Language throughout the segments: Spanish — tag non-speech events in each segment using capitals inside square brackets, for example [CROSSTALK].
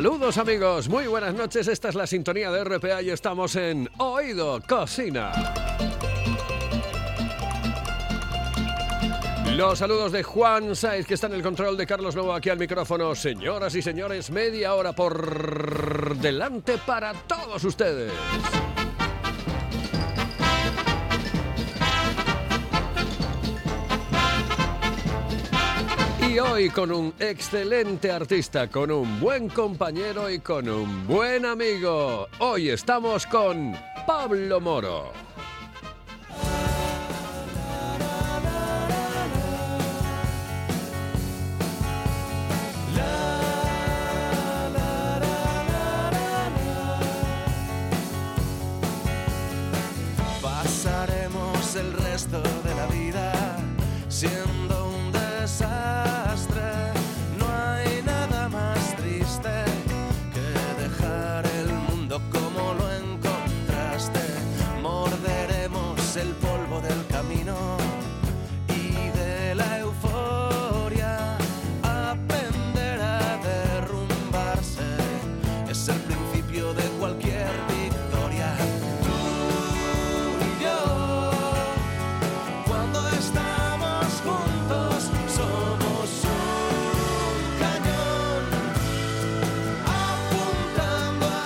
Saludos amigos, muy buenas noches, esta es la sintonía de RPA y estamos en Oído Cocina. Los saludos de Juan Saiz, que está en el control de Carlos Lobo aquí al micrófono. Señoras y señores, media hora por delante para todos ustedes. Y hoy con un excelente artista, con un buen compañero y con un buen amigo. Hoy estamos con Pablo Moro.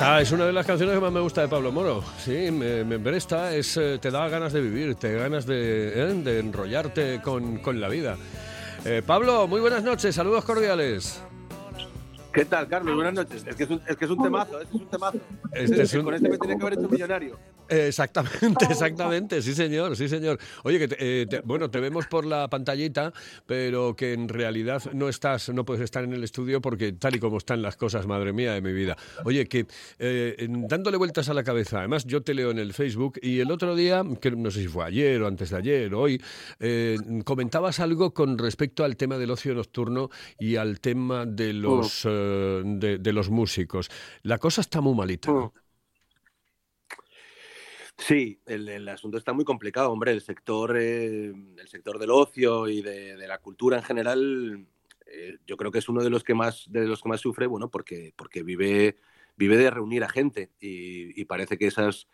Ah, es una de las canciones que más me gusta de Pablo Moro. Sí, me, me presta, es, eh, te da ganas de vivir, te da ganas de, eh, de enrollarte con, con la vida. Eh, Pablo, muy buenas noches, saludos cordiales. ¿Qué tal, Carlos? Buenas noches. Es que es un, es que es un temazo, es un temazo. Este es un- Con este me tenía que haber hecho millonario. Exactamente, [LAUGHS] exactamente, sí señor, sí señor. Oye, que te- eh, te- bueno, te vemos por la pantallita, pero que en realidad no estás, no puedes estar en el estudio porque tal y como están las cosas, madre mía de mi vida. Oye, que eh, dándole vueltas a la cabeza, además yo te leo en el Facebook y el otro día, que no sé si fue ayer o antes de ayer o hoy, eh, comentabas algo con respecto al tema del ocio nocturno y al tema de los, eh, de, de los músicos. La cosa está muy malita, ¿no? Sí, el, asunto está muy complicado, hombre. El sector, eh, el sector del ocio y de, la cultura en general, eh, yo creo que es uno de los que más, de los que más sufre, bueno, porque, porque vive, vive de reunir a gente y parece que esas,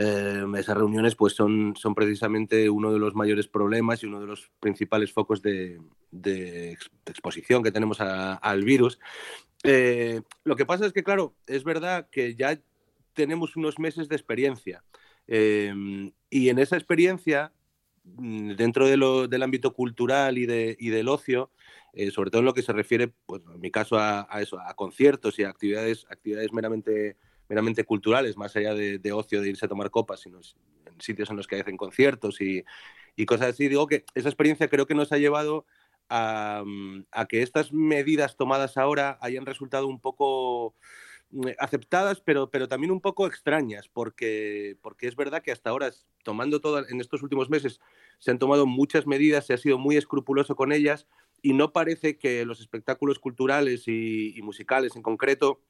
eh, esas reuniones pues son, son precisamente uno de los mayores problemas y uno de los principales focos de, de ex- de exposición que tenemos al virus. Eh, lo que pasa es que, claro, es verdad que ya tenemos unos meses de experiencia. Eh, y en esa experiencia, mm, dentro de lo- del ámbito cultural y, de, y del ocio, eh, sobre todo en lo que se refiere, pues, en mi caso, a, a eso, a conciertos y a actividades, actividades meramente, meramente culturales, más allá de, de ocio, de irse a tomar copas, sino en sitios en los que hacen conciertos y, cosas así. Digo que esa experiencia creo que nos ha llevado a, que estas medidas tomadas ahora hayan resultado un poco mm, aceptadas, pero, pero también un poco extrañas, porque, porque es verdad que hasta ahora, tomando todas, en estos últimos meses, se han tomado muchas medidas, se ha sido muy escrupuloso con ellas, y no parece que los espectáculos culturales y musicales en concreto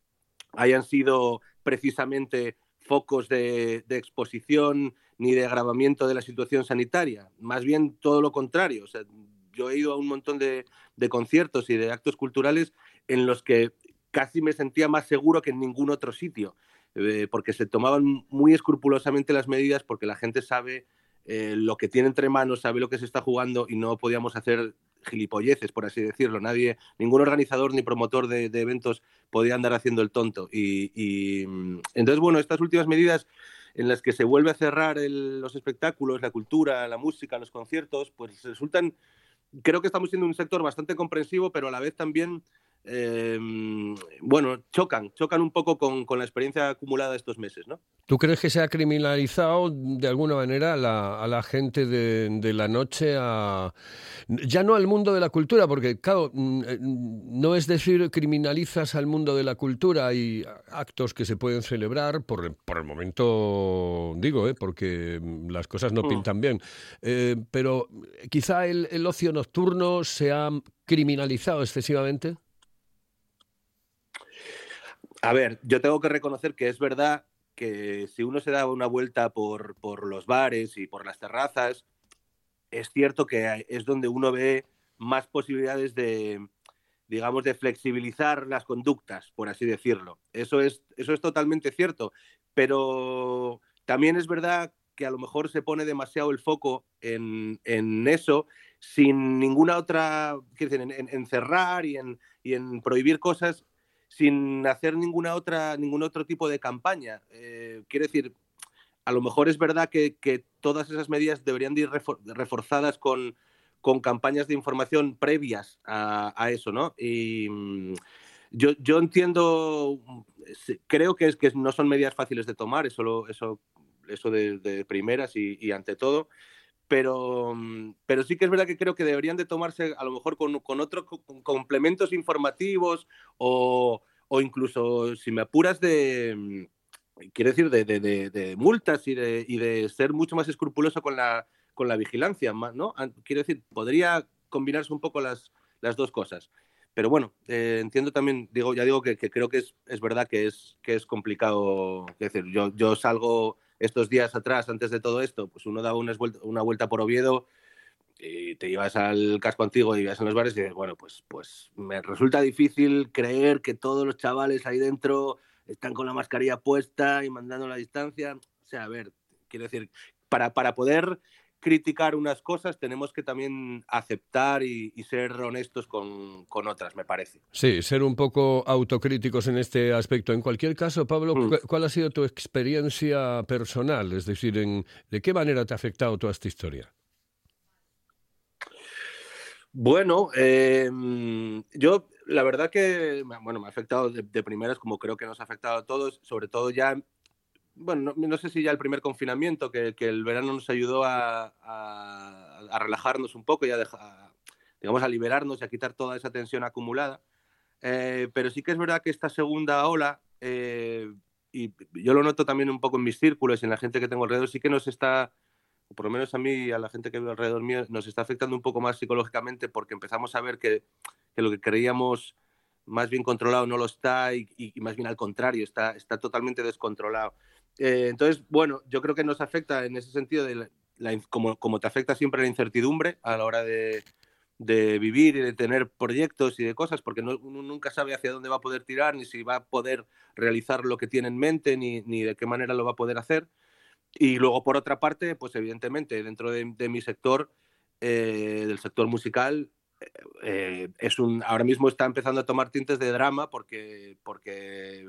hayan sido precisamente focos de, exposición ni de agravamiento de la situación sanitaria. Más bien todo lo contrario. O sea, yo he ido a un montón de, de conciertos y de actos culturales en los que casi me sentía más seguro que en ningún otro sitio, eh, porque se tomaban muy escrupulosamente las medidas, porque la gente sabe eh, lo que tiene entre manos, sabe lo que se está jugando y no podíamos hacer gilipolleces, por así decirlo. Nadie, ningún organizador ni promotor de, eventos podía andar haciendo el tonto. Y, mm, entonces, bueno, estas últimas medidas en las que se vuelve a cerrar los espectáculos, la cultura, la música, los conciertos, pues resultan, creo que estamos siendo un sector bastante comprensivo, pero a la vez también eh, bueno, chocan, chocan un poco con, con, la experiencia acumulada estos meses, ¿no? ¿Tú crees que se ha criminalizado de alguna manera a la, a la gente de, de, la noche, a, ya no al mundo de la cultura, porque claro, mm, eh, no es decir criminalizas al mundo de la cultura, hay actos que se pueden celebrar por, por el momento, digo, ¿eh? porque las cosas no mm. pintan bien, eh, pero quizá el, el ocio nocturno se ha criminalizado excesivamente. A ver, yo tengo que reconocer que es verdad que si uno se da una vuelta por, por los bares y por las terrazas, es cierto que es donde uno ve más posibilidades de, digamos, de flexibilizar las conductas, por así decirlo. Eso es, eso es totalmente cierto, pero también es verdad que a lo mejor se pone demasiado el foco en, en eso sin ninguna otra, decir, en, en, cerrar y en, y en prohibir cosas sin hacer ninguna otra, ningún otro tipo de campaña. Eh, quiero decir, a lo mejor es verdad que, todas esas medidas deberían de ir reforzadas con, con campañas de información previas a, eso, ¿no? Mm, yo, yo, entiendo, creo que, es, que no son medidas fáciles de tomar, eso, eso, eso de, primeras y, ante todo, pero, mm, pero sí que es verdad que creo que deberían de tomarse a lo mejor con, con otros con complementos informativos o, o, incluso, si me apuras, de, mm, quiero decir, de, de, de multas y, y de, ser mucho más escrupuloso con la, con la vigilancia, ¿no? Quiero decir, podría combinarse un poco las, las dos cosas. Pero bueno, eh, entiendo también, digo, ya digo que, que creo que es, es, verdad que es, que es complicado. Es decir, yo, yo salgo estos días atrás, antes de todo esto, pues uno daba una vuelta, por Oviedo y te ibas al casco antiguo y ibas en los bares y dices, bueno, pues, pues me resulta difícil creer que todos los chavales ahí dentro están con la mascarilla puesta y mandando la distancia. O sea, a ver, quiero decir, para, para poder criticar unas cosas, tenemos que también aceptar y, y ser honestos con, con, otras, me parece. Sí, ser un poco autocríticos en este aspecto. En cualquier caso, Pablo, mm. ¿cuál ha sido tu experiencia personal? Es decir, en, ¿de qué manera te ha afectado toda esta historia? Bueno, eh, yo la verdad que, bueno, me ha afectado de, de, primeras, como creo que nos ha afectado a todos, sobre todo ya bueno, no, sé si ya el primer confinamiento, que, el verano nos ayudó a, relajarnos un poco y a, a liberarnos y a quitar toda esa tensión acumulada. Eh, pero sí que es verdad que esta segunda ola, eh, y yo lo noto también un poco en mis círculos en la gente que tengo alrededor, sí que nos está, por lo menos a mí y a la gente que veo alrededor mío, nos está afectando un poco más psicológicamente porque empezamos a ver que, que lo que creíamos más bien controlado no lo está y, y, más bien al contrario, está, está totalmente descontrolado. Eh, entonces, bueno, yo creo que nos afecta en ese sentido, de como, como, te afecta siempre la incertidumbre a la hora de, de, vivir y de tener proyectos y de cosas, porque no, uno nunca sabe hacia dónde va a poder tirar, ni si va a poder realizar lo que tiene en mente, ni, ni de qué manera lo va a poder hacer. Y luego, por otra parte, pues evidentemente, dentro de, de mi sector, eh, del sector musical, eh, es un, ahora mismo está empezando a tomar tintes de drama porque, porque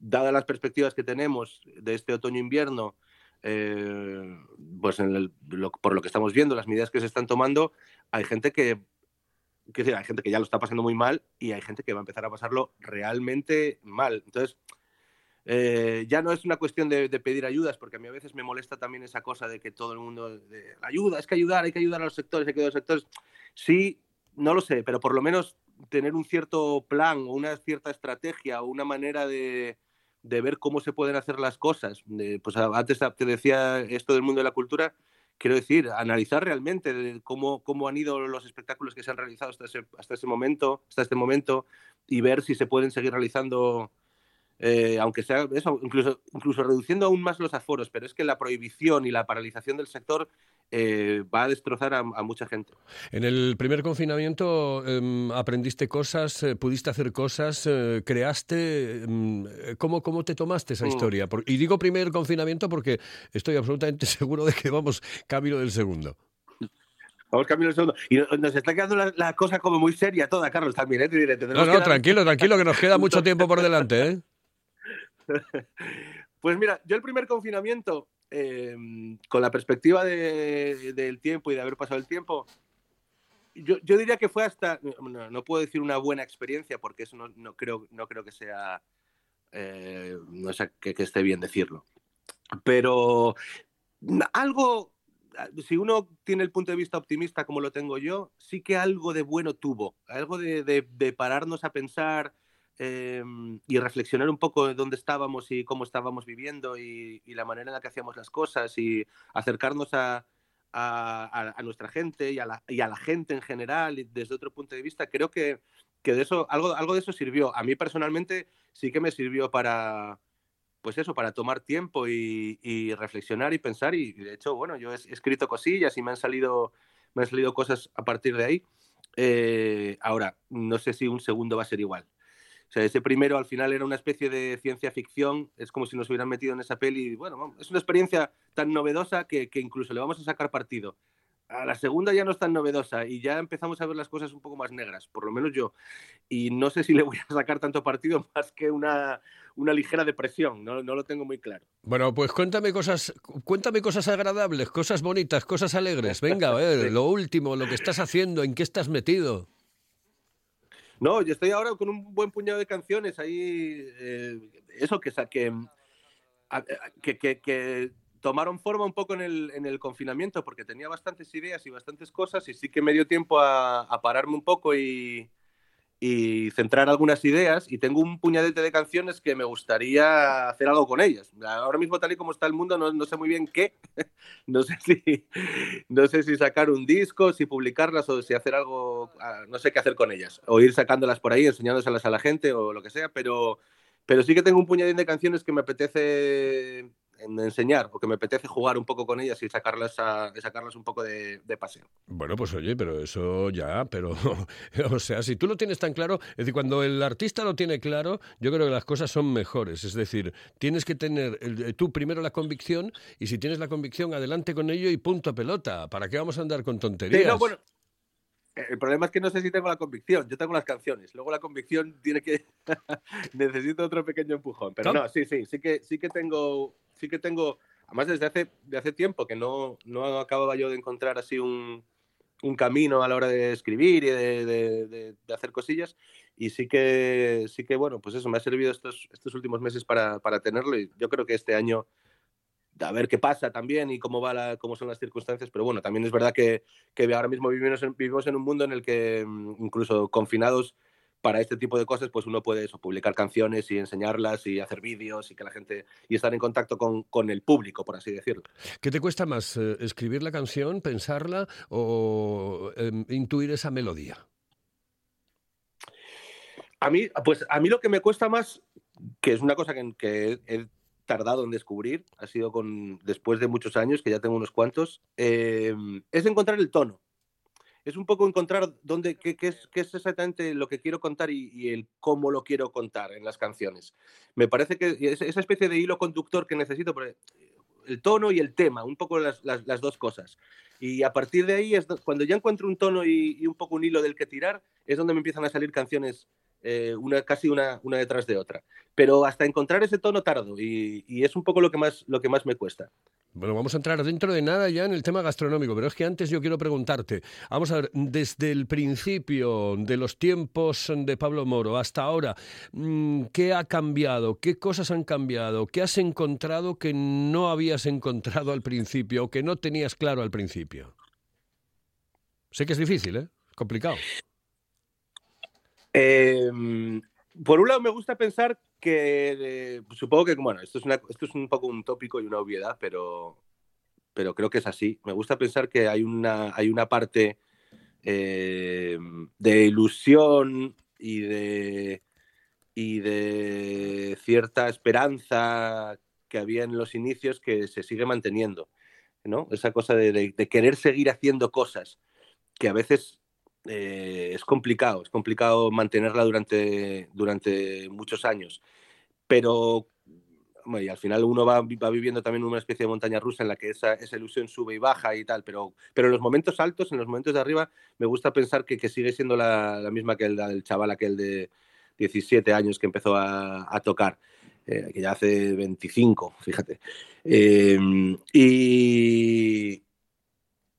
dadas las perspectivas que tenemos de este otoño-invierno, eh, pues el, lo, por lo que estamos viendo, las medidas que se están tomando, hay gente que, que decir, hay gente que ya lo está pasando muy mal y hay gente que va a empezar a pasarlo realmente mal. Entonces, eh, ya no es una cuestión de, pedir ayudas, porque a mí a veces me molesta también esa cosa de que todo el mundo, ayuda, es que ayudar, hay que ayudar a los sectores, hay que ayudar a los sectores. Sí, no lo sé, pero por lo menos tener un cierto plan o una cierta estrategia o una manera de, de ver cómo se pueden hacer las cosas. Pues antes te decía esto del mundo de la cultura, quiero decir, analizar realmente cómo, cómo han ido los espectáculos que se han realizado hasta ese, hasta ese momento, hasta este momento, y ver si se pueden seguir realizando eh, aunque sea eso, incluso, incluso reduciendo aún más los aforos, pero es que la prohibición y la paralización del sector eh, va a destrozar a, a, mucha gente. En el primer confinamiento eh, aprendiste cosas, eh, pudiste hacer cosas, eh, creaste. ¿cómo, ¿Cómo te tomaste esa mm. historia? Por, y digo primer confinamiento porque estoy absolutamente [LAUGHS] seguro de que vamos camino del segundo. Vamos camino del segundo. Y nos está quedando la, la, cosa como muy seria toda, Carlos, también. No, no, tranquilo, tranquilo, que nos queda mucho tiempo por delante. [LAUGHS] Pues mira, yo el primer confinamiento, eh, con la perspectiva de, del tiempo y de haber pasado el tiempo, yo, yo, diría que fue hasta, no, no, puedo decir una buena experiencia porque eso no, no creo, no creo que sea, eh, no sé que, que, esté bien decirlo. Pero algo, si uno tiene el punto de vista optimista como lo tengo yo, sí que algo de bueno tuvo, algo de, de, de pararnos a pensar eh, y reflexionar un poco de dónde estábamos y cómo estábamos viviendo y, la manera en la que hacíamos las cosas y acercarnos a, nuestra gente y a, la, y a, la, gente en general y desde otro punto de vista, creo que, que de eso, algo, algo de eso sirvió. A mí personalmente sí que me sirvió para, pues eso, para tomar tiempo y, y, reflexionar y pensar. Y de hecho, bueno, yo he escrito cosillas y me han salido, me han salido cosas a partir de ahí. Eh, ahora, no sé si un segundo va a ser igual. O sea, ese primero al final era una especie de ciencia ficción, es como si nos hubieran metido en esa peli. Bueno, es una experiencia tan novedosa que, que incluso le vamos a sacar partido. A la segunda ya no es tan novedosa y ya empezamos a ver las cosas un poco más negras, por lo menos yo. Y no sé si le voy a sacar tanto partido [LAUGHS] más que una, una ligera depresión, no, no, lo tengo muy claro. Bueno, pues cuéntame cosas, cuéntame cosas agradables, cosas bonitas, cosas alegres. Venga, a ver, [LAUGHS] lo último, lo que estás haciendo, en qué estás metido. No, yo estoy ahora con un buen puñado de canciones ahí, eh, eso que, que, que, que, que tomaron forma un poco en el, en el, confinamiento porque tenía bastantes ideas y bastantes cosas y sí que me dio tiempo a, a pararme un poco y, y, centrar algunas ideas y tengo un puñadete de canciones que me gustaría hacer algo con ellas. Ahora mismo tal y como está el mundo no, no sé muy bien qué, [LAUGHS] no, sé si, no sé si sacar un disco, si publicarlas o si hacer algo, ah, no sé qué hacer con ellas, o ir sacándolas por ahí, enseñándoselas a la gente o lo que sea, pero, pero sí que tengo un puñadín de canciones que me apetece en enseñar, porque me apetece jugar un poco con ellas y sacarlas, a, sacarlas un poco de, de, paseo. Bueno, pues oye, pero eso ya, pero, [LAUGHS] o sea, si tú lo tienes tan claro, es decir, cuando el artista lo tiene claro, yo creo que las cosas son mejores, es decir, tienes que tener el, tú primero la convicción y si tienes la convicción, adelante con ello y punto pelota, ¿para qué vamos a andar con tonterías? Sí, no, bueno. El problema es que no sé si tengo la convicción. Yo tengo las canciones. Luego la convicción tiene que [LAUGHS] necesito otro pequeño empujón. Pero no, sí, sí, sí que sí que tengo sí que tengo, además desde hace, de hace tiempo que no, no acababa yo de encontrar así un, un camino a la hora de escribir y de, de, de, de, hacer cosillas. Y sí que, sí que, bueno, pues eso, me ha servido estos, estos últimos meses para, para tenerlo y yo creo que este año a ver qué pasa también y cómo, va la, cómo son las circunstancias, pero bueno, también es verdad que, que ahora mismo vivimos en, vivimos en un mundo en el que mm, incluso confinados para este tipo de cosas, pues uno puede eso, publicar canciones y enseñarlas y hacer vídeos y que la gente y estar en contacto con, con el público, por así decirlo. ¿Qué te cuesta más, eh, escribir la canción, pensarla o eh, intuir esa melodía? A mí, pues a mí lo que me cuesta más, que es una cosa que, que he tardado en descubrir, ha sido con después de muchos años, que ya tengo unos cuantos, eh, es encontrar el tono es un poco encontrar dónde, qué, es, qué es, exactamente lo que quiero contar y, el cómo lo quiero contar en las canciones. Me parece que es esa especie de hilo conductor que necesito, el tono y el tema, un poco las, dos cosas. Y a partir de ahí, es cuando ya encuentro un tono y, y, un poco un hilo del que tirar, es donde me empiezan a salir canciones eh, una, casi una, una, detrás de otra. Pero hasta encontrar ese tono tardo y, y es un poco lo que, más, lo que más me cuesta. Bueno, vamos a entrar dentro de nada ya en el tema gastronómico, pero es que antes yo quiero preguntarte, vamos a ver, desde el principio de los tiempos de Pablo Moro hasta ahora, mm, ¿qué ha cambiado? ¿Qué cosas han cambiado? ¿Qué has encontrado que no habías encontrado al principio o que no tenías claro al principio? Sé que es difícil, ¿eh? Complicado. Eh, por un lado me gusta pensar que eh, supongo que, bueno, esto es, una, un poco un tópico y una obviedad, pero, pero creo que es así. Me gusta pensar que hay una, hay una parte eh, de ilusión y de, y de cierta esperanza que había en los inicios que se sigue manteniendo. ¿no? Esa cosa de querer seguir haciendo cosas que a veces eh, es complicado, es complicado mantenerla durante, durante muchos años. Pero bueno, y al final uno va, va, viviendo también una especie de montaña rusa en la que esa, esa, ilusión sube y baja y tal, pero, pero en los momentos altos, en los momentos de arriba, me gusta pensar que, que sigue siendo la, la misma que el del chaval aquel de 17 años que empezó a, a tocar, eh, que ya hace 25, fíjate. Eh, y,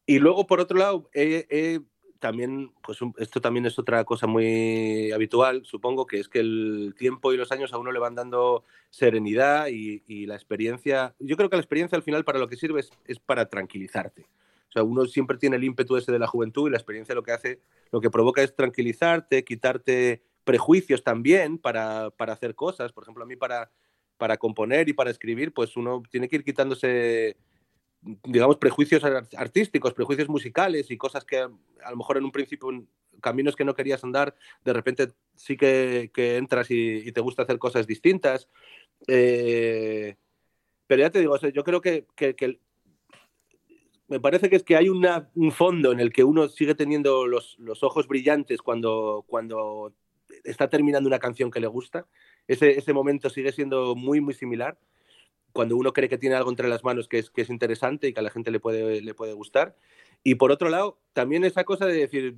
y luego, por otro lado, he, he también, pues esto también es otra cosa muy habitual, supongo, que es que el tiempo y los años a uno le van dando serenidad y, y la experiencia. Yo creo que la experiencia al final para lo que sirve es, es para tranquilizarte. O sea, uno siempre tiene el ímpetu ese de la juventud y la experiencia lo que hace, lo que provoca es tranquilizarte, quitarte prejuicios también para, para hacer cosas. Por ejemplo, a mí para, para componer y para escribir, pues uno tiene que ir quitándose digamos, prejuicios ar- artísticos, prejuicios musicales y cosas que a lo mejor en un principio, caminos que no querías andar, de repente sí que, que entras y, y te gusta hacer cosas distintas. Eh, pero ya te digo, o sea, yo creo que, que- que me parece que es que hay una- un fondo en el que uno sigue teniendo los, los ojos brillantes cuando, cuando está terminando una canción que le gusta. Ese, ese momento sigue siendo muy, muy similar cuando uno cree que tiene algo entre las manos que es, que es interesante y que a la gente le puede, le puede gustar. Y por otro lado, también esa cosa de decir,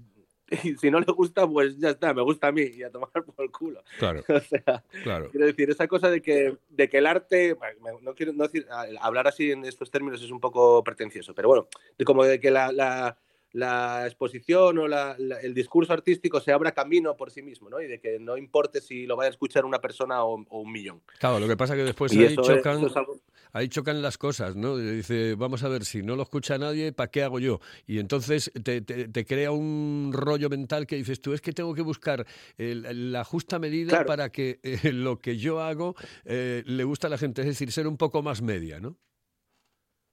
[LAUGHS] si no le gusta, pues ya está, me gusta a mí y a tomar [LAUGHS] por el culo. Claro, [LAUGHS] O sea, claro. quiero decir, esa cosa de que, de que el arte, no quiero no decir, hablar así en estos términos es un poco pretencioso, pero bueno, como de que la, la- la exposición o la- la- el discurso artístico se abra camino por sí mismo, ¿no? Y de que no importe si lo vaya a escuchar una persona o, o un millón. Claro, lo que pasa que después ahí eso chocan, eso es algo- ahí chocan las cosas, ¿no? Dice, vamos a ver, si no lo escucha nadie, ¿para qué hago yo? Y entonces te, te- te crea un rollo mental que dices tú, es que tengo que buscar el- la justa medida Claro. para que eh, lo que yo hago eh, le guste a la gente, es decir, ser un poco más media, ¿no?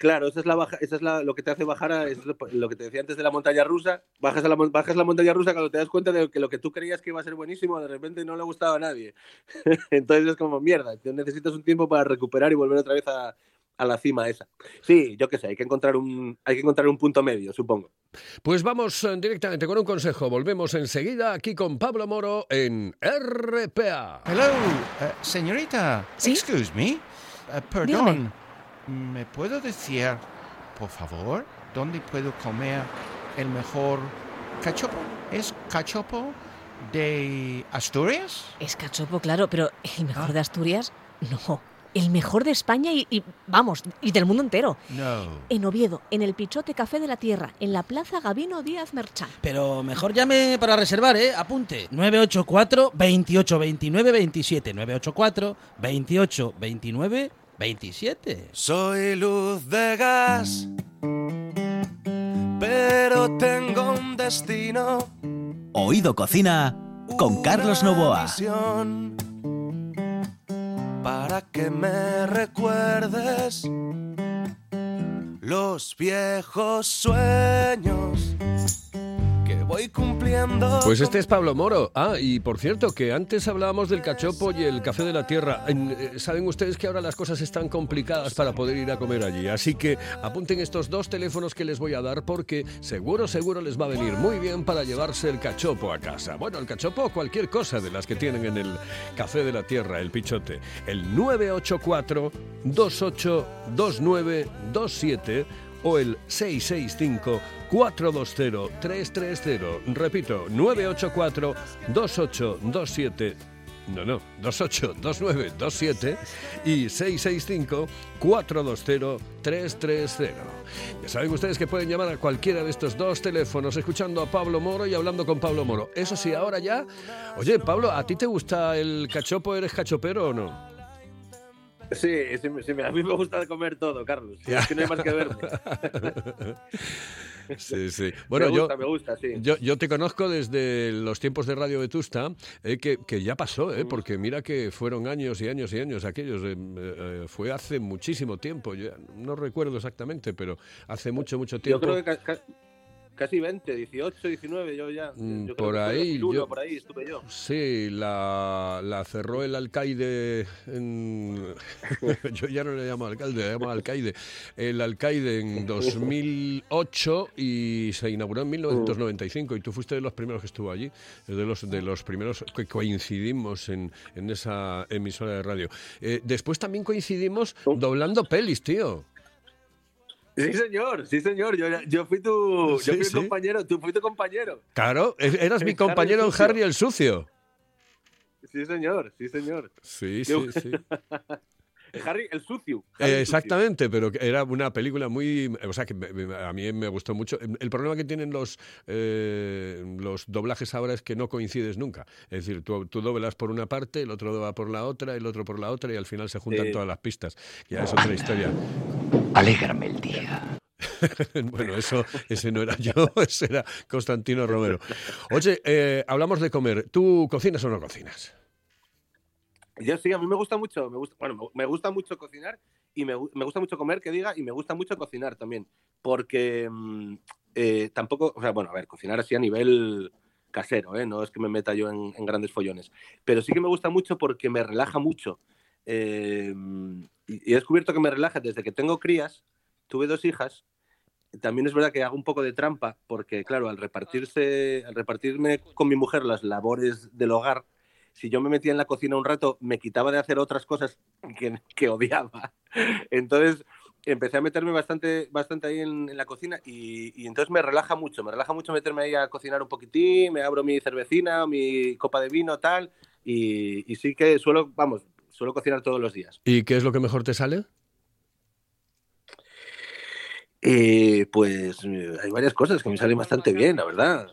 Claro, esa es la baja, esa es la, lo que te hace bajar a, es lo, lo que te decía antes de la montaña rusa. Bajas a la, mon- bajas la montaña rusa cuando te das cuenta de que lo que tú creías que iba a ser buenísimo, de repente no le gustaba a nadie. [LAUGHS] Entonces es como mierda. necesitas un tiempo para recuperar y volver otra vez a, a la cima esa. Sí, yo qué sé, hay que encontrar un, hay que encontrar un punto medio, supongo. Pues vamos eh, directamente con un consejo. Volvemos enseguida aquí con Pablo Moro en RPA. Hello, eh, señorita. ¿Sí? Excuse me. Eh, perdón. Dígame. ¿Me puedo decir, por favor, dónde puedo comer el mejor cachopo? ¿Es cachopo de Asturias? Es cachopo, claro, pero el mejor Ah. de Asturias, no. El mejor de España y, y, vamos, y del mundo entero. No. En Oviedo, en el Pichote Café de la Tierra, en la Plaza Gabino Díaz Merchán. Pero mejor llame para reservar, ¿eh? Apunte. 984 28 29 27. 984 28 29 27. Soy luz de gas, pero tengo un destino. Oído Cocina con Carlos Novoa. Para que me recuerdes los viejos sueños voy cumpliendo. Pues este es Pablo Moro. Ah, y por cierto, que antes hablábamos del cachopo y el café de la tierra. Eh, Saben ustedes que ahora las cosas están complicadas para poder ir a comer allí. Así que apunten estos dos teléfonos que les voy a dar porque seguro, seguro les va a venir muy bien para llevarse el cachopo a casa. Bueno, el cachopo o cualquier cosa de las que tienen en el café de la tierra, el pichote. El 984 282927 o el 665-420-330. Repito, 984-2827. No, no, 282927 y 665-420-330. Ya saben ustedes que pueden llamar a cualquiera de estos dos teléfonos escuchando a Pablo Moro y hablando con Pablo Moro. Eso sí, ahora ya... Oye, Pablo, ¿a ti te gusta el cachopo? ¿Eres cachopero o no? Sí, sí, sí, a mí me gusta comer todo, Carlos. Es que no hay más que verme. [LAUGHS] Sí, sí. Bueno, me yo... gusta, me gusta, sí. Yo, yo te conozco desde los tiempos de Radio Vetusta, eh, que, que ya pasó, eh, porque mira que fueron años y años y años aquellos. eh, eh, fue hace muchísimo tiempo, yo no recuerdo exactamente, pero hace mucho, mucho Yo tiempo. creo que casi 20, 18, 19, yo ya. Mm, creo por que ahí, 2001, yo- por ahí estuve yo. Sí, la, la cerró el alcaide. en- [LAUGHS] yo ya no le llamo alcalde, le llamo alcaide. El alcaide en 2008 y se inauguró en 1995. Y tú fuiste de los primeros que estuvo allí, de los, de los primeros que coincidimos en, en esa emisora de radio. Eh, después también coincidimos doblando pelis, tío. Sí, señor, sí, señor. Yo, yo fui tu, Sí, yo fui sí. tu compañero, tú fuiste compañero. Claro, e- eras mi compañero en. Harry el Sucio. Sí, señor, sí, señor. Sí, sí, [LAUGHS] sí. Harry el sucio. Eh, Harry el sucio. exactamente, pero era una película muy, o sea que me- me- a mí me gustó mucho. El problema que tienen los eh, los doblajes ahora es que no coincides nunca. Es decir, tú, tú doblas por una parte, el otro dobla por la otra, el otro por la otra y al final se juntan todas las pistas. Ya es otra historia. Alégrame el día. [LAUGHS] bueno, eso ese no era yo, [LAUGHS] ese era Constantino Romero. Oye, eh, hablamos de comer. ¿Tú cocinas o no cocinas? Yo sí, a mí me gusta mucho, me gusta, bueno, me- gusta mucho cocinar y me, me gusta mucho comer, que diga, y me gusta mucho cocinar también, porque mm, eh, tampoco, o sea, bueno, a ver, cocinar así a nivel casero, ¿eh? no es que me meta yo en, en grandes follones, pero sí que me gusta mucho porque me relaja mucho. Eh, y, he descubierto que me relaja desde que tengo crías, tuve dos hijas, también es verdad que hago un poco de trampa, porque claro, al repartirse, al repartirme con mi mujer las labores del hogar, si yo me metía en la cocina un rato, me quitaba de hacer otras cosas que, que odiaba. [LAUGHS] Entonces empecé a meterme bastante, bastante ahí en, en la cocina y, y entonces me relaja mucho, me relaja mucho meterme ahí a cocinar un poquitín, me abro mi cervecina, mi copa de vino, tal, y, y sí que suelo, vamos, suelo cocinar todos los días. ¿Y qué es lo que mejor te sale? Eh, pues eh, hay varias cosas que me salen bastante bien, la verdad.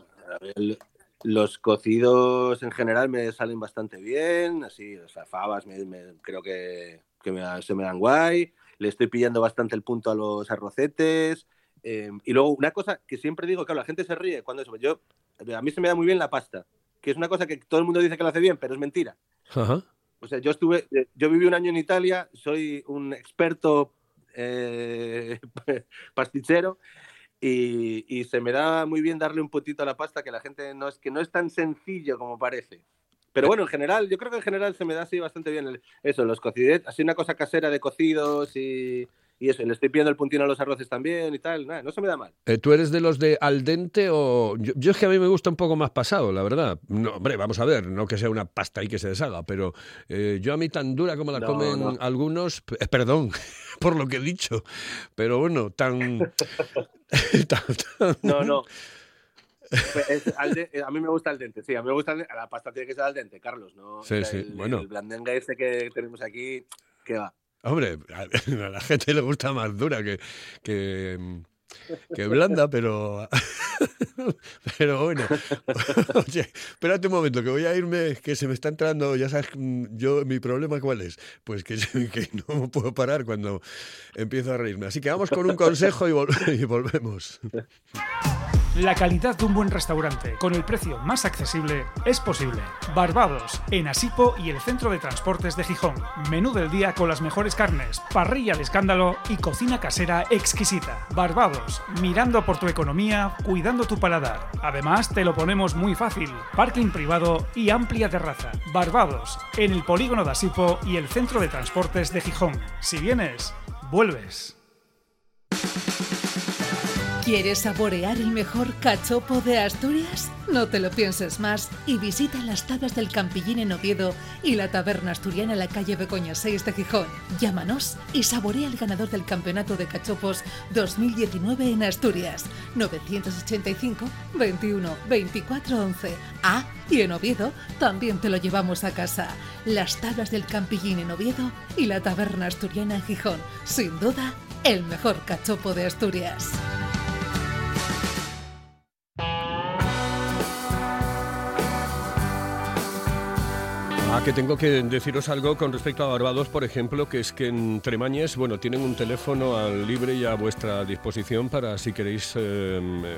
Los cocidos en general me salen bastante bien, así, o sea, fabas me, me- creo que, que me- se me dan guay. Le estoy pillando bastante el punto a los arrocetes. eh, y luego una cosa que siempre digo, claro, la gente se ríe cuando eso. Yo, a mí se me da muy bien la pasta, que es una cosa que todo el mundo dice que lo hace bien, pero es mentira. Ajá. O sea, yo estuve, eh, yo viví un año en Italia, soy un experto eh, [LAUGHS] pastichero y, y se me da muy bien darle un puntito a la pasta que la gente no es que no es tan sencillo como parece. Pero bueno, en general, yo creo que en general se me da así bastante bien el- eso, los cocidet, así una cosa casera de cocidos y, y eso, le estoy pidiendo el puntino a los arroces también y tal, nada, no se me da mal. Eh, ¿Tú eres de los de al dente o...? Yo, yo es que a mí me gusta un poco más pasado, la verdad. No, hombre, vamos a ver, no que sea una pasta y que se deshaga, pero eh, yo a mí tan dura como la No, comen no. algunos, eh, perdón [LAUGHS] por lo que he dicho, pero bueno, tan... [LAUGHS] tan- tan- No, no. Es al de- a mí me gusta el dente, sí, a mí me gusta el la pasta tiene que ser al dente, Carlos, ¿no? Sí, O sea, sí, el, bueno. El blandenga ese que tenemos aquí, que va. Hombre, [LAUGHS] a, la gente le gusta más dura que, que, que blanda, pero... [LAUGHS] Pero bueno, [LAUGHS] oye, espérate un momento, que voy a irme, que se me está entrando, ya sabes, mm, yo, mi problema cuál es, pues que, que no puedo parar cuando empiezo a reírme. Así que vamos con un consejo y, vol- y volvemos. La calidad de un buen restaurante con el precio más accesible es posible. Barbados, en Asipo y el Centro de Transportes de Gijón. Menú del día con las mejores carnes, parrilla de escándalo y cocina casera exquisita. Barbados, mirando por tu economía, cuidando tu paladar. Además, te lo ponemos muy fácil. Parking privado y amplia terraza. Barbados, en el polígono de Asipo y el Centro de Transportes de Gijón. Si vienes, vuelves. ¿Quieres saborear el mejor cachopo de Asturias? No te lo pienses más y visita las tablas del Campillín en Oviedo y la taberna asturiana en la calle Begoña 6 de Gijón. Llámanos y saborea el ganador del Campeonato de Cachopos 2019 en Asturias. 985 21 24 11. Ah, y en Oviedo también te lo llevamos a casa. Las tablas del Campillín en Oviedo y la taberna asturiana en Gijón. Sin duda, el mejor cachopo de Asturias. Ah, que tengo que deciros algo con respecto a Barbados, por ejemplo, que es que en Tremañes, bueno, tienen un teléfono al libre y a vuestra disposición para si queréis, eh, bueno,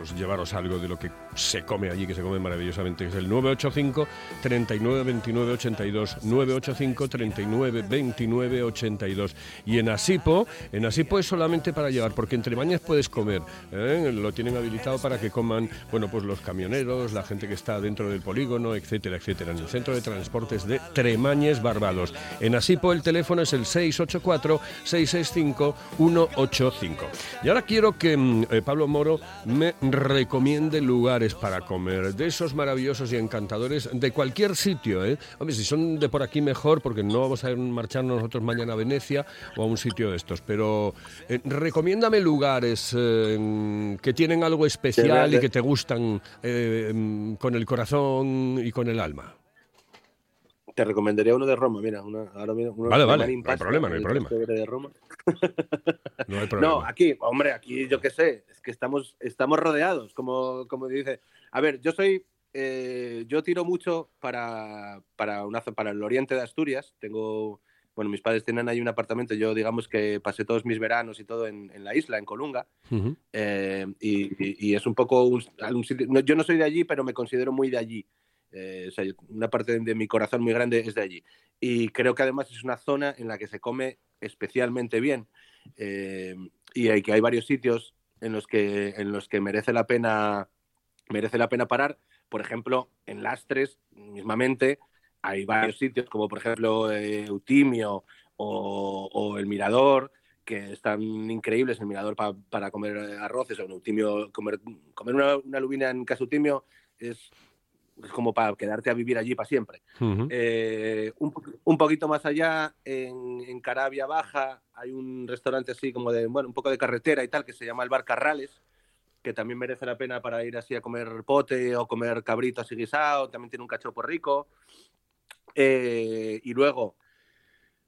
pues llevaros algo de lo que se come allí, que se come maravillosamente, que es el 985 39 29 82, 985 39 29 82. Y en Asipo, en Asipo es solamente para llevar, porque en Tremañes puedes comer, ¿eh? lo tienen habilitado para que coman, bueno, pues los camioneros, la gente que está dentro del polígono, etcétera, etcétera, en el centro de transportes de Tremañes Barbados. En Asipo el teléfono es el 684-665-185. Y ahora quiero que mm, eh, Pablo Moro me recomiende lugares para comer, de esos maravillosos y encantadores, de cualquier sitio. ¿eh? Hombre, si son de por aquí mejor, porque no vamos a marcharnos nosotros mañana a Venecia o a un sitio de estos, pero eh, recomiéndame lugares eh, que tienen algo especial y que te gustan eh, mm, con el corazón y con el alma. Te recomendaría uno de Roma, mira, una, ahora mira, uno Vale, vale, no hay problema, no hay el problema. de Roma. [LAUGHS] No hay problema. No, aquí, hombre, aquí yo qué sé, es que estamos, estamos rodeados, como, como dice. A ver, yo soy, eh, yo tiro mucho para, para, una, para el oriente de Asturias. Tengo, bueno, mis padres tienen ahí un apartamento. Yo, digamos que pasé todos mis veranos y todo en, en la isla, en Colunga. Eh, y, y- y es un poco un, un sitio- no, yo no soy de allí, pero me considero muy de allí. Eh, o sea, una parte de, mi corazón muy grande es de allí. Y creo que además es una zona en la que se come especialmente bien. Eh, y hay, que hay varios sitios en los que, en los que merece la pena merece la pena parar. Por ejemplo, en Lastres, mismamente, hay varios sitios, como por ejemplo eh, Eutimio o, o el Mirador, que están increíbles. El Mirador pa- para comer arroces, o en Eutimio, comer, comer una, una lubina en casa Eutimio es, es como para quedarte a vivir allí para siempre. Eh, un, un poquito más allá, en, en Carabia Baja, hay un restaurante así como de, bueno, un poco de carretera y tal, que se llama el Bar Carrales, que también merece la pena para ir así a comer pote o comer cabrito así guisado, también tiene un cachopo rico. Eh, y luego,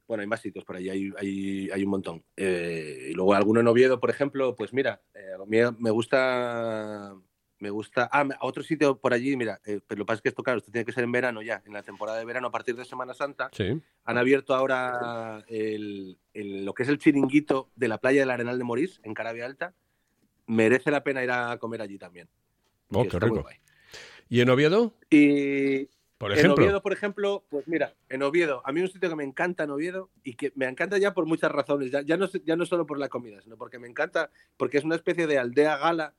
bueno, hay más sitios por ahí, hay, hay, hay un montón. Eh, y luego alguno en Oviedo, por ejemplo, pues mira, a mí me gusta, me gusta, ah, otro sitio por allí, mira, eh, pero lo que pasa es que esto, claro, esto tiene que ser en verano ya, en la temporada de verano, a partir de Semana Santa, Sí. han abierto ahora el- el- lo que es el chiringuito de la playa del Arenal de Morís, en Carabia Alta. Merece la pena ir a comer allí también. Oh, qué rico. ¿Y en Oviedo? Y Por en ejemplo. Oviedo, por ejemplo, pues mira, en Oviedo, a mí un sitio que me encanta en Oviedo y que me encanta ya por muchas razones, ya, ya, no, ya no solo por la comida, sino porque me encanta, porque es una especie de aldea gala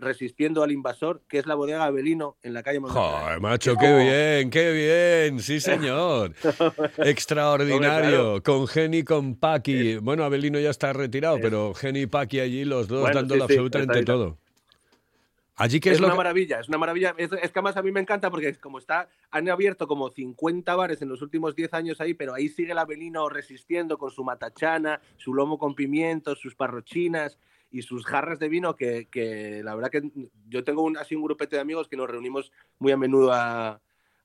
resistiendo al invasor, que es la bodega Abelino en la calle. Joder, macho, qué bien, qué bien, sí señor. [LAUGHS] Extraordinario, con Geni y con Paqui. Bueno, Abelino ya está retirado, pero Geni y Paqui allí, los dos Bueno, dándolo sí, sí, absolutamente todo. Allí que es, es, lo una que... maravilla, es una maravilla. Es, es que además a mí me encanta porque como está, han abierto como 50 bares en los últimos 10 años ahí, pero ahí sigue el Abelino resistiendo con su matachana, su lomo con pimientos, sus parrochinas y sus jarras de vino que, que la verdad que yo tengo un, así un grupete de amigos que nos reunimos muy a menudo a,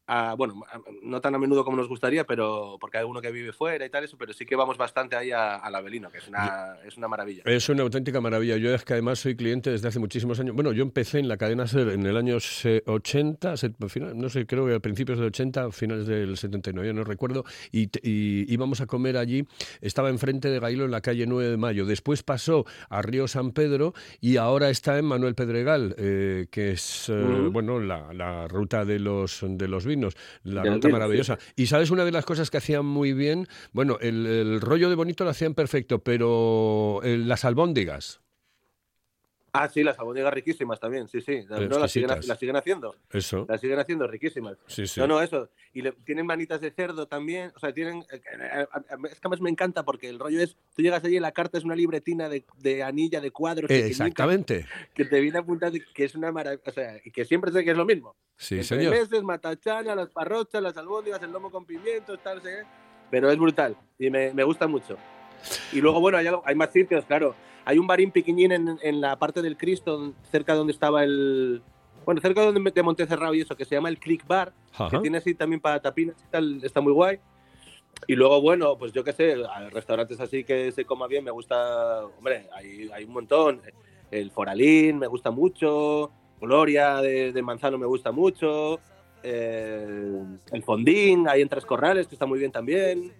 a- bueno, a- no tan a menudo como nos gustaría, pero porque hay uno que vive fuera y tal eso, pero sí que vamos bastante ahí a- al Abelino, que es una, es una maravilla. Es una auténtica maravilla. Yo es que además soy cliente desde hace muchísimos años. Bueno, yo empecé en la cadena SER en el año se- 80, se- final- no sé, creo que a principios del 80, finales del 79, ya no recuerdo, y, y íbamos a comer allí. Estaba enfrente de Gailo en la calle 9 de Mayo. Después pasó a Río San Pedro y ahora está en Manuel Pedregal, eh, que es, eh, bueno, la, la ruta de los, de los la los ruta vinos, maravillosa. Y sabes una de las cosas que hacían muy bien, bueno, el, el rollo de bonito lo hacían perfecto, pero eh, las albóndigas, Ah, sí, las albóndigas riquísimas también, sí, sí. No, las, siguen, las siguen haciendo. eso. Las siguen haciendo riquísimas. Sí, sí. No, no, eso. Y le- tienen manitas de cerdo también. O sea, tienen. eh, eh, eh, Es que además me encanta porque el rollo es. Tú llegas allí y la carta es una libretina de, de anilla de cuadros. pequeñita, Exactamente. Que te viene apuntado que es una maravilla. O sea, y que siempre sé que es lo mismo. Sí, Entre señor. meses, matachana, las parrochas, las albóndigas, el lomo con pimientos, tal, no sé qué. Pero es brutal y me, me gusta mucho. Y luego, bueno, hay, algo- hay más sitios, claro. Hay un barín pequeñín en, en la parte del Cristo, cerca donde estaba el. Bueno, cerca de, donde, de Montecerrado y eso, que se llama el Creek Bar, Ajá. que tiene así también para tapinas y tal, está muy guay. Y luego, bueno, pues yo qué sé, restaurantes así que se coma bien, me gusta, hombre, hay, hay un montón. El Foralín me gusta mucho, Gloria de, de Manzano me gusta mucho, eh, el Fondín, ahí en Tres Corrales, que está muy bien también.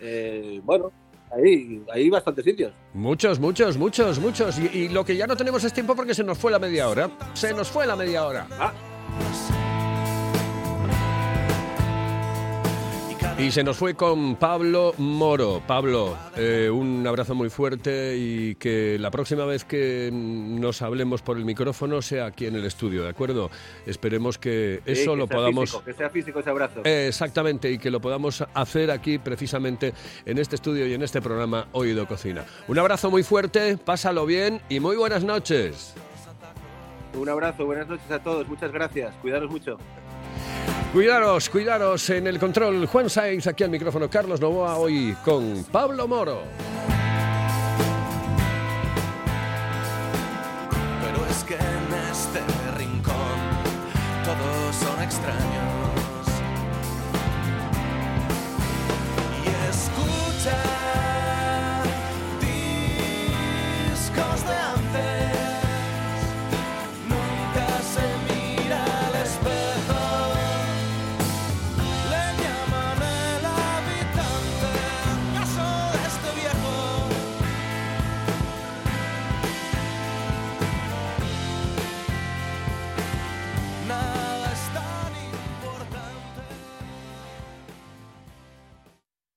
Eh, bueno, ahí hay bastantes sitios. Muchos, muchos, muchos, muchos. Y, y lo que ya no tenemos es tiempo porque se nos fue la media hora. Se nos fue la media hora. Y se nos fue con Pablo Moro. Pablo, eh, un abrazo muy fuerte y que la próxima vez que nos hablemos por el micrófono sea aquí en el estudio, ¿de acuerdo? Esperemos que Sí, eso que lo podamos... físico, que sea físico ese abrazo. Eh, Exactamente, y que lo podamos hacer aquí precisamente en este estudio y en este programa Oído Cocina. Un abrazo muy fuerte, pásalo bien y muy buenas noches. Un abrazo, buenas noches a todos, muchas gracias, cuidaros mucho. Cuidaros, cuidaros en el control Juan Sainz, aquí al micrófono Carlos Novoa, hoy con Pablo Moro.